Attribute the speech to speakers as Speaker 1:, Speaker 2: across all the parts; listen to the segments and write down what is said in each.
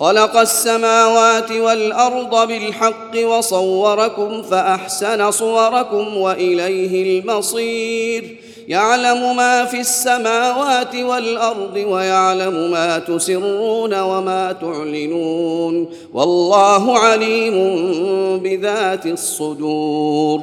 Speaker 1: خلق السماوات والأرض بالحق وصوركم فأحسن صوركم وإليه المصير. يعلم ما في السماوات والأرض ويعلم ما تسرون وما تعلنون. والله عليم بذات الصدور.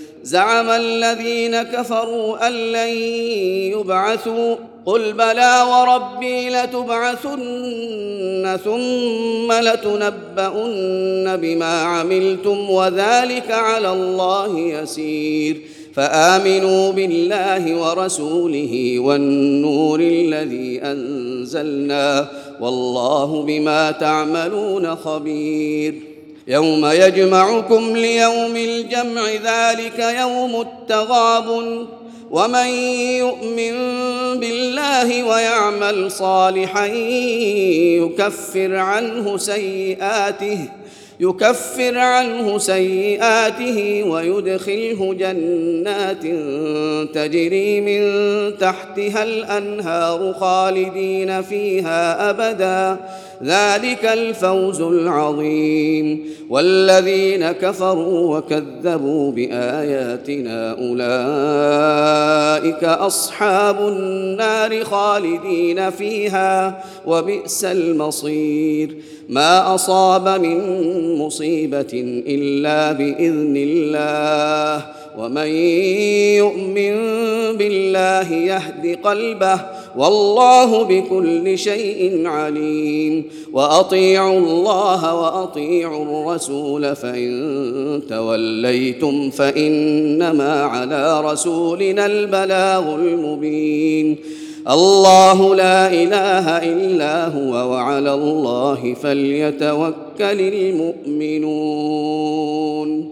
Speaker 1: زعم الذين كفروا أن لن يبعثوا قل بلى وربي لتبعثن ثم لتنبؤن بما عملتم وذلك على الله يسير. فآمنوا بالله ورسوله والنور الذي أنزلنا والله بما تعملون خبير. يوم يجمعكم ليوم الجمع ذلك يوم التغابن. ومن يؤمن بالله ويعمل صالحا يكفر عنه سيئاته. يكفر عنه سيئاته ويدخله جنات تجري من تحتها الأنهار خالدين فيها أبدا. ذلك الفوز العظيم. والذين كفروا وكذبوا بآياتنا أولئك أصحاب النار خالدين فيها وبئس المصير. ما أصاب من مصيبه الا باذن الله ومن يؤمن بالله يهد قلبه والله بكل شيء عليم واطيعوا الله واطيعوا الرسول فان توليتم فانما على رسولنا البلاغ المبين الله لا إله إلا هو وعلى الله فليتوكل المؤمنون.